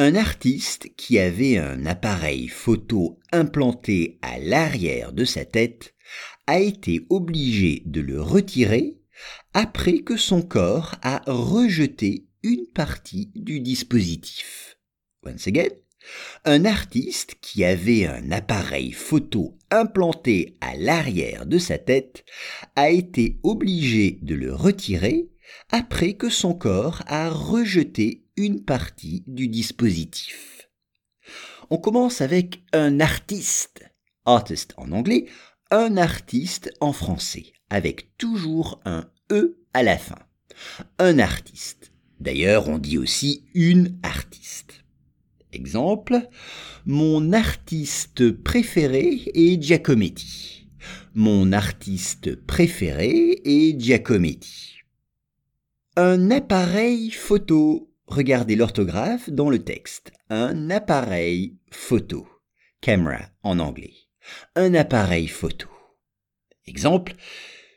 Un artiste qui avait un appareil photo implanté à l'arrière de sa tête a été obligé de le retirer après que son corps a rejeté une partie du dispositif. Once again, un artiste qui avait un appareil photo implanté à l'arrière de sa tête a été obligé de le retirer après que son corps a rejeté une partie du dispositif. On commence avec un artiste, artist en anglais, un artiste en français, avec toujours un E à la fin. Un artiste. D'ailleurs, on dit aussi une artiste. Exemple, mon artiste préféré est Giacometti. Mon artiste préféré est Giacometti. Un appareil photo. Regardez l'orthographe dans le texte. Un appareil photo. Camera en anglais. Un appareil photo. Exemple,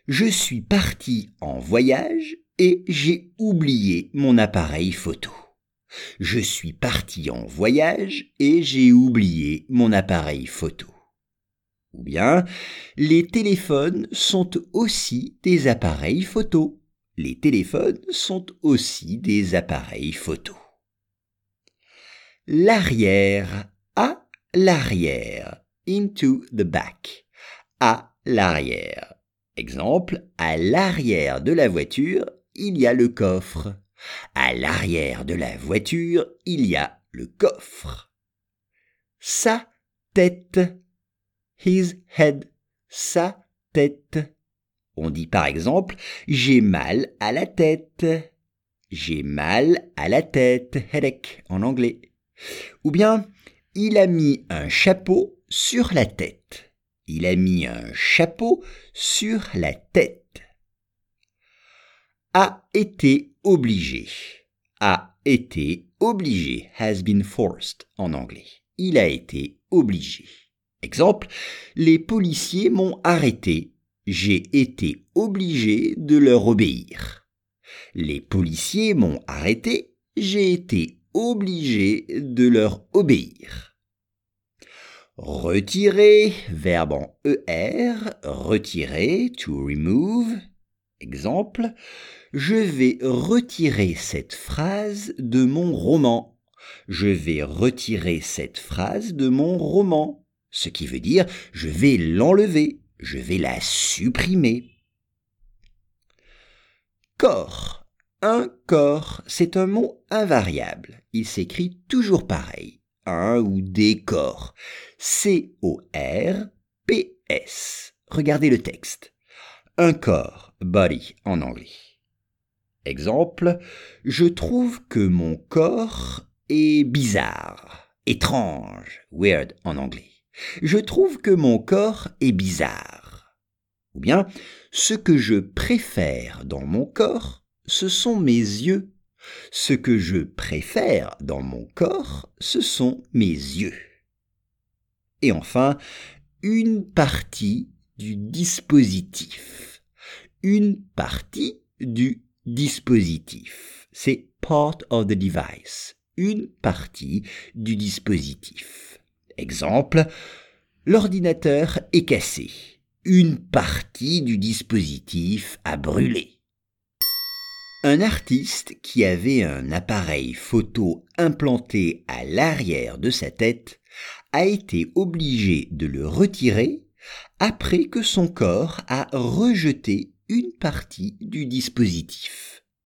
je suis parti en voyage et j'ai oublié mon appareil photo. Je suis parti en voyage et j'ai oublié mon appareil photo. Ou bien, les téléphones sont aussi des appareils photo. Les téléphones sont aussi des appareils photo. L'arrière, à l'arrière, into the back, à l'arrière. Exemple, à l'arrière de la voiture, il y a le coffre. À l'arrière de la voiture, il y a le coffre. Sa tête. His head. Sa tête. On dit par exemple j'ai mal à la tête. J'ai mal à la tête, headache en anglais. Ou bien il a mis un chapeau sur la tête. Il a mis un chapeau sur la tête. A été obligé. A été obligé. Has been forced en anglais. Il a été obligé. Exemple, les policiers m'ont arrêté j'ai été obligé de leur obéir. Les policiers m'ont arrêté, j'ai été obligé de leur obéir. Retirer, verbe en ER, retirer, to remove. Exemple, je vais retirer cette phrase de mon roman. Je vais retirer cette phrase de mon roman. Ce qui veut dire je vais l'enlever je vais la supprimer. Corps. Un corps, c'est un mot invariable. Il s'écrit toujours pareil. Un ou des corps. C-O-R-P-S. Regardez le texte. Un corps, body en anglais. Exemple, je trouve que mon corps est bizarre, étrange, weird en anglais. Je trouve que mon corps est bizarre. Ou bien, ce que je préfère dans mon corps, ce sont mes yeux. Ce que je préfère dans mon corps, ce sont mes yeux. Et enfin, une partie du dispositif. Une partie du dispositif. C'est part of the device. Une partie du dispositif. Exemple, l'ordinateur est cassé. Une partie du dispositif a brûlé. Un artiste qui avait un appareil photo implanté à l'arrière de sa tête a été obligé de le retirer après que son corps a rejeté une partie du dispositif.